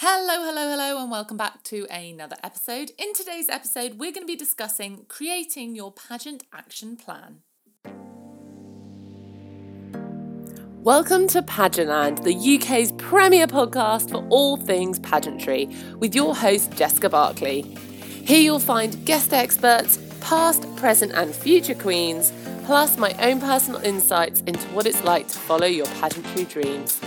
Hello, hello, hello, and welcome back to another episode. In today's episode, we're going to be discussing creating your pageant action plan. Welcome to Pageantland, the UK's premier podcast for all things pageantry, with your host Jessica Barkley. Here you'll find guest experts, past, present, and future queens, plus my own personal insights into what it's like to follow your pageantry dreams.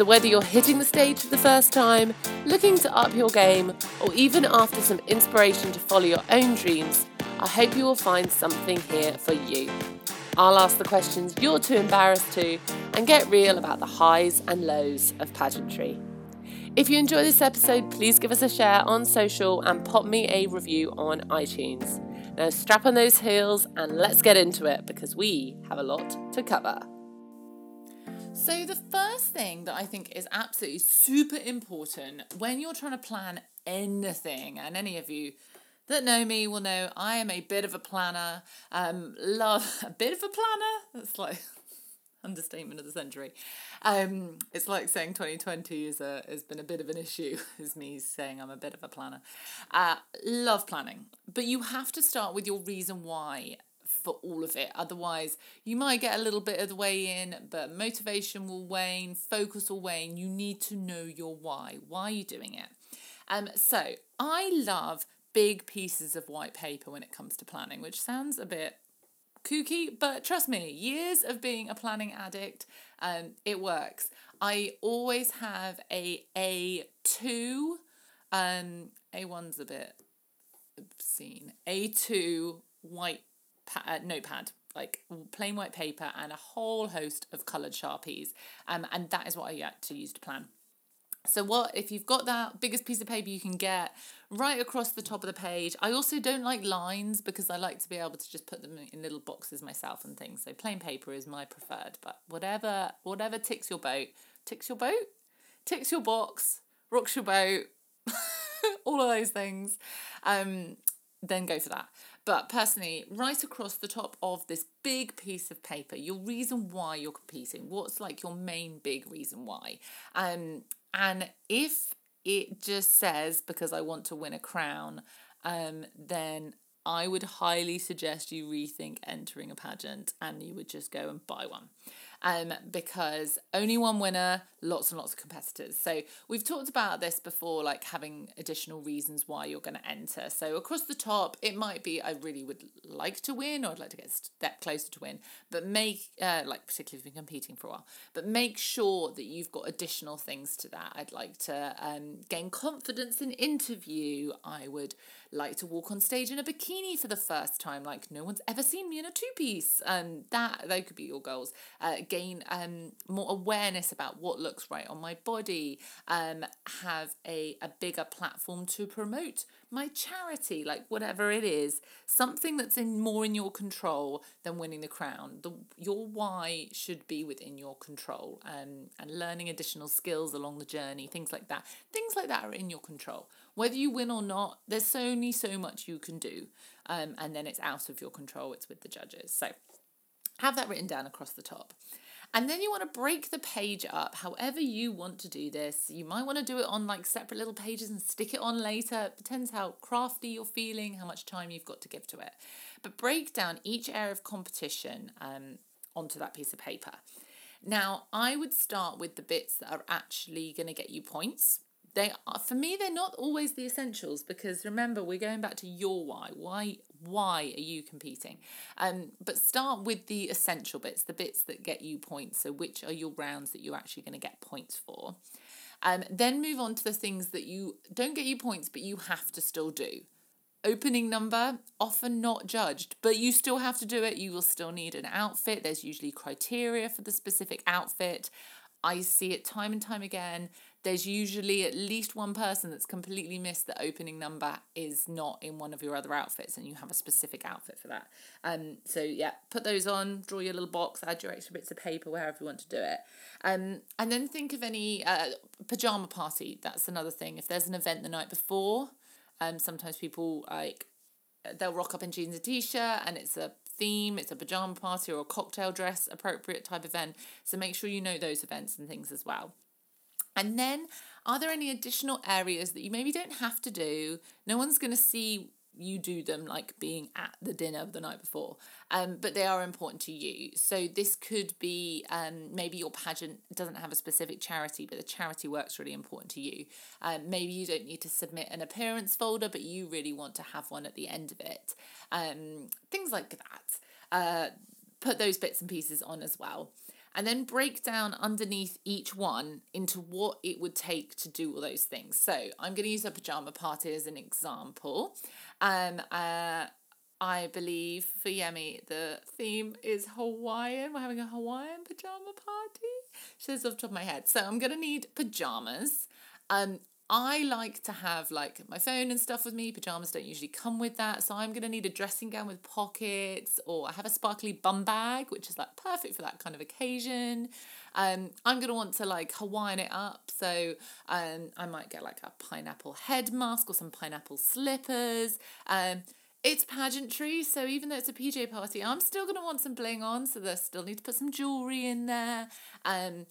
So, whether you're hitting the stage for the first time, looking to up your game, or even after some inspiration to follow your own dreams, I hope you will find something here for you. I'll ask the questions you're too embarrassed to and get real about the highs and lows of pageantry. If you enjoy this episode, please give us a share on social and pop me a review on iTunes. Now, strap on those heels and let's get into it because we have a lot to cover. So, the first thing that I think is absolutely super important when you're trying to plan anything, and any of you that know me will know I am a bit of a planner. Um, love a bit of a planner. That's like understatement of the century. Um, it's like saying 2020 is a, has been a bit of an issue, is me saying I'm a bit of a planner. Uh, love planning, but you have to start with your reason why for all of it. Otherwise, you might get a little bit of the way in, but motivation will wane, focus will wane. You need to know your why. Why are you doing it? Um, so I love big pieces of white paper when it comes to planning, which sounds a bit kooky, but trust me, years of being a planning addict, um, it works. I always have a A2, um, A1's a bit obscene, A2 white pa- uh, notepad like plain white paper and a whole host of coloured sharpies. Um, and that is what i get to use to plan. So what if you've got that biggest piece of paper you can get right across the top of the page. I also don't like lines because i like to be able to just put them in little boxes myself and things. So plain paper is my preferred but whatever whatever ticks your boat ticks your boat? Ticks your box rocks your boat all of those things um then go for that but personally, right across the top of this big piece of paper, your reason why you're competing, what's like your main big reason why? Um, and if it just says because I want to win a crown, um, then I would highly suggest you rethink entering a pageant and you would just go and buy one um, because only one winner, lots and lots of competitors. So we've talked about this before, like having additional reasons why you're going to enter. So across the top, it might be I really would like to win, or I'd like to get a step closer to win, but make uh, like particularly if you've been competing for a while, but make sure that you've got additional things to that. I'd like to um, gain confidence in interview. I would like to walk on stage in a bikini for the first time, like no one's ever seen me in a two piece. Um, that they could be your goals. Uh, gain um more awareness about what looks right on my body. Um, have a a bigger platform to promote my charity, like whatever it is, something that's in more in your control than winning the crown. The your why should be within your control, um, and learning additional skills along the journey, things like that. Things like that are in your control. Whether you win or not, there's only so much you can do, um, and then it's out of your control. It's with the judges. So have that written down across the top. And then you want to break the page up however you want to do this. You might want to do it on like separate little pages and stick it on later. It depends how crafty you're feeling, how much time you've got to give to it. But break down each area of competition um, onto that piece of paper. Now, I would start with the bits that are actually going to get you points they are for me they're not always the essentials because remember we're going back to your why. Why why are you competing? Um but start with the essential bits the bits that get you points. So which are your rounds that you're actually going to get points for? Um then move on to the things that you don't get you points but you have to still do. Opening number often not judged but you still have to do it. You will still need an outfit. There's usually criteria for the specific outfit. I see it time and time again there's usually at least one person that's completely missed the opening number is not in one of your other outfits and you have a specific outfit for that. Um, so yeah, put those on, draw your little box, add your extra bits of paper wherever you want to do it. Um, and then think of any uh, pajama party. That's another thing. If there's an event the night before, um, sometimes people like they'll rock up in jeans and t-shirt and it's a theme, it's a pajama party or a cocktail dress appropriate type event. So make sure you know those events and things as well. And then Are there any additional areas that you maybe don't have to do? No one's going to see you do them like being at the dinner the night before. Um but they are important to you. So this could be um maybe your pageant doesn't have a specific charity but the charity work's really important to you. Um maybe you don't need to submit an appearance folder but you really want to have one at the end of it. Um things like that. Uh put those bits and pieces on as well and then break down underneath each one into what it would take to do all those things. So I'm going to use a pajama party as an example. Um, uh, I believe for Yemi, the theme is Hawaiian. We're having a Hawaiian pajama party. She says off the top of my head. So I'm going to need pajamas. Um, I like to have like my phone and stuff with me. Pajamas don't usually come with that. So I'm going to need a dressing gown with pockets or I have a sparkly bum bag, which is like perfect for that kind of occasion. Um, I'm going to want to like Hawaiian it up. So um, I might get like a pineapple head mask or some pineapple slippers. Um, it's pageantry, so even though it's a PJ party, I'm still going to want some bling on. So they still need to put some jewelry in there. Um,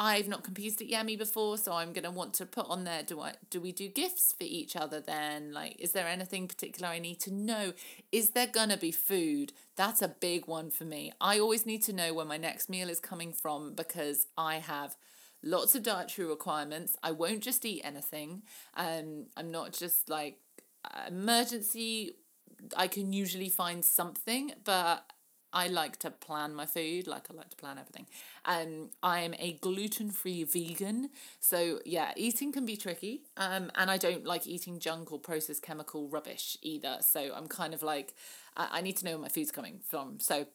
I've not competed at Yemi before, so I'm gonna want to put on there. Do I do we do gifts for each other then? Like, is there anything particular I need to know? Is there gonna be food? That's a big one for me. I always need to know where my next meal is coming from because I have lots of dietary requirements. I won't just eat anything. Um, I'm not just like emergency. I can usually find something, but I like to plan my food, like I like to plan everything. Um, I am a gluten free vegan, so yeah, eating can be tricky. Um, and I don't like eating junk or processed chemical rubbish either. So I'm kind of like, I, I need to know where my food's coming from. So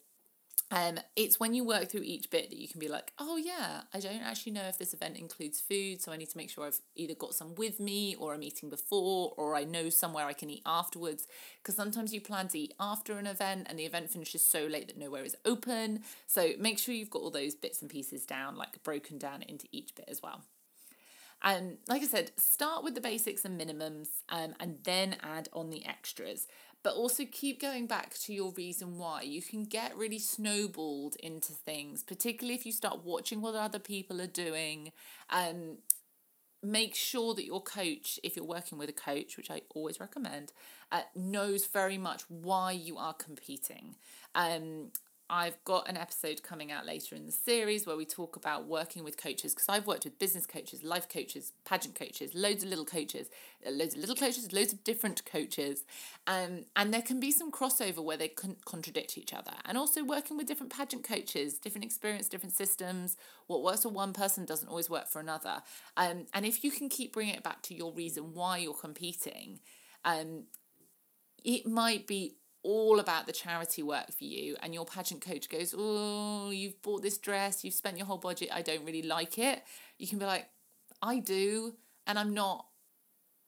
um, it's when you work through each bit that you can be like, oh yeah, I don't actually know if this event includes food, so I need to make sure I've either got some with me or I'm eating before or I know somewhere I can eat afterwards. Because sometimes you plan to eat after an event and the event finishes so late that nowhere is open. So make sure you've got all those bits and pieces down, like broken down into each bit as well. And like I said, start with the basics and minimums um, and then add on the extras but also keep going back to your reason why. You can get really snowballed into things, particularly if you start watching what other people are doing. Um, make sure that your coach, if you're working with a coach, which I always recommend, uh, knows very much why you are competing. Um, I've got an episode coming out later in the series where we talk about working with coaches because I've worked with business coaches, life coaches, pageant coaches, loads of little coaches, uh, loads of little coaches, loads of different coaches. Um, and there can be some crossover where they can contradict each other. And also working with different pageant coaches, different experience, different systems. What works for one person doesn't always work for another. Um, and if you can keep bringing it back to your reason why you're competing, um, it might be all about the charity work for you and your pageant coach goes oh you've bought this dress you've spent your whole budget i don't really like it. You can be like i do and i'm not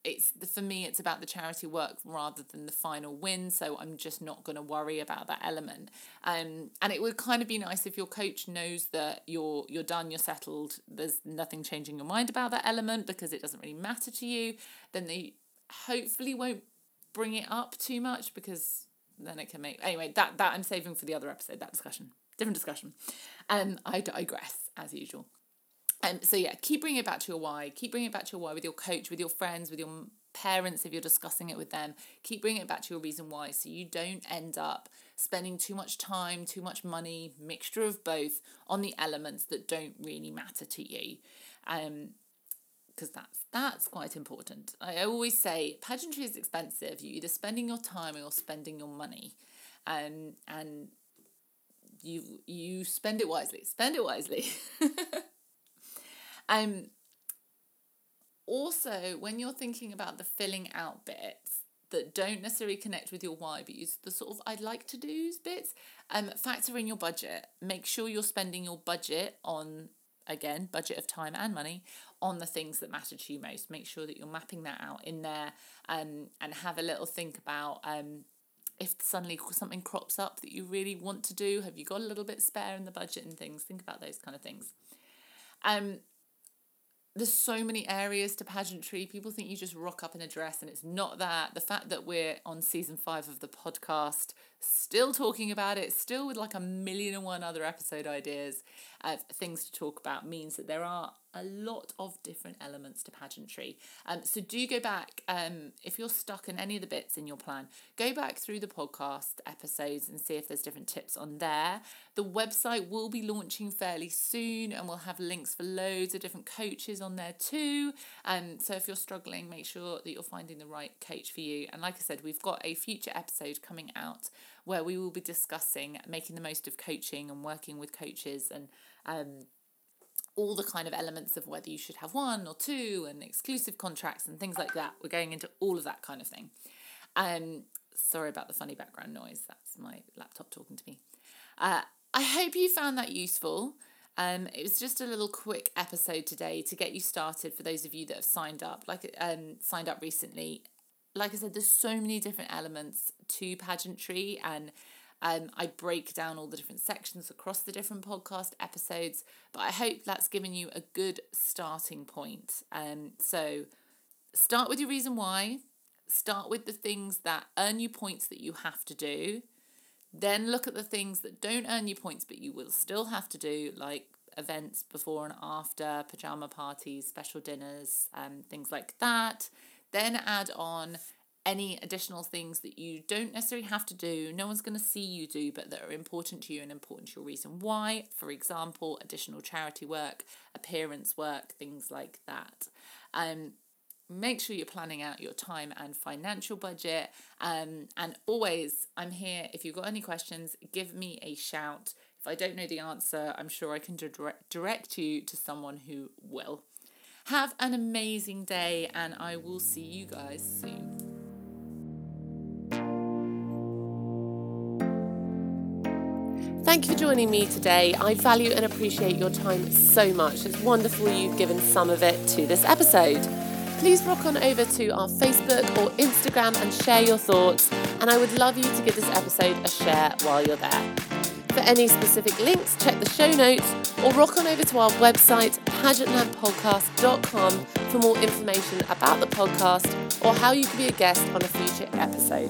it's for me it's about the charity work rather than the final win so i'm just not going to worry about that element. Um and it would kind of be nice if your coach knows that you're you're done you're settled there's nothing changing your mind about that element because it doesn't really matter to you then they hopefully won't bring it up too much because then it can make anyway that that i'm saving for the other episode that discussion different discussion. Um i digress as usual. Um so yeah keep bringing it back to your why keep bringing it back to your why with your coach with your friends with your parents if you're discussing it with them. Keep bringing it back to your reason why so you don't end up spending too much time too much money mixture of both on the elements that don't really matter to you. Um because that's that's quite important. I always say pageantry is expensive. You're either spending your time or you're spending your money, um, and you you spend it wisely. Spend it wisely. um. Also, when you're thinking about the filling out bits that don't necessarily connect with your why, but use the sort of I'd like to do's bits, um, factor in your budget. Make sure you're spending your budget on again, budget of time and money on the things that matter to you most. Make sure that you're mapping that out in there um, and have a little think about um, if suddenly something crops up that you really want to do. Have you got a little bit spare in the budget and things? Think about those kind of things. Um, there's so many areas to pageantry. People think you just rock up in a dress, and it's not that. The fact that we're on season five of the podcast, still talking about it, still with like a million and one other episode ideas, of things to talk about means that there are a lot of different elements to pageantry. Um, so do go back um, if you're stuck in any of the bits in your plan, go back through the podcast episodes and see if there's different tips on there. The website will be launching fairly soon, and we'll have links for loads of different coaches on there too. Um, so if you're struggling, make sure that you're finding the right coach for you. And like I said, we've got a future episode coming out where we will be discussing making the most of coaching and working with coaches and um, all the kind of elements of whether you should have one or two and exclusive contracts and things like that. We're going into all of that kind of thing. Um, sorry about the funny background noise. That's my laptop talking to me. Uh, I hope you found that useful. Um, it was just a little quick episode today to get you started for those of you that have signed up, like um, signed up recently. Like I said, there's so many different elements to pageantry, and um, I break down all the different sections across the different podcast episodes, but I hope that's given you a good starting point. Um, so start with your reason why, start with the things that earn you points that you have to do, then look at the things that don't earn you points but you will still have to do, like events before and after, pajama parties, special dinners, um, things like that. Then add on any additional things that you don't necessarily have to do, no one's going to see you do, but that are important to you and important to your reason why. For example, additional charity work, appearance work, things like that. Um, make sure you're planning out your time and financial budget. Um, and always, I'm here. If you've got any questions, give me a shout. If I don't know the answer, I'm sure I can direct, direct you to someone who will. Have an amazing day, and I will see you guys soon. Thank you for joining me today. I value and appreciate your time so much. It's wonderful you've given some of it to this episode. Please rock on over to our Facebook or Instagram and share your thoughts. And I would love you to give this episode a share while you're there. For any specific links, check the show notes or rock on over to our website, pageantlandpodcast.com, for more information about the podcast or how you can be a guest on a future episode.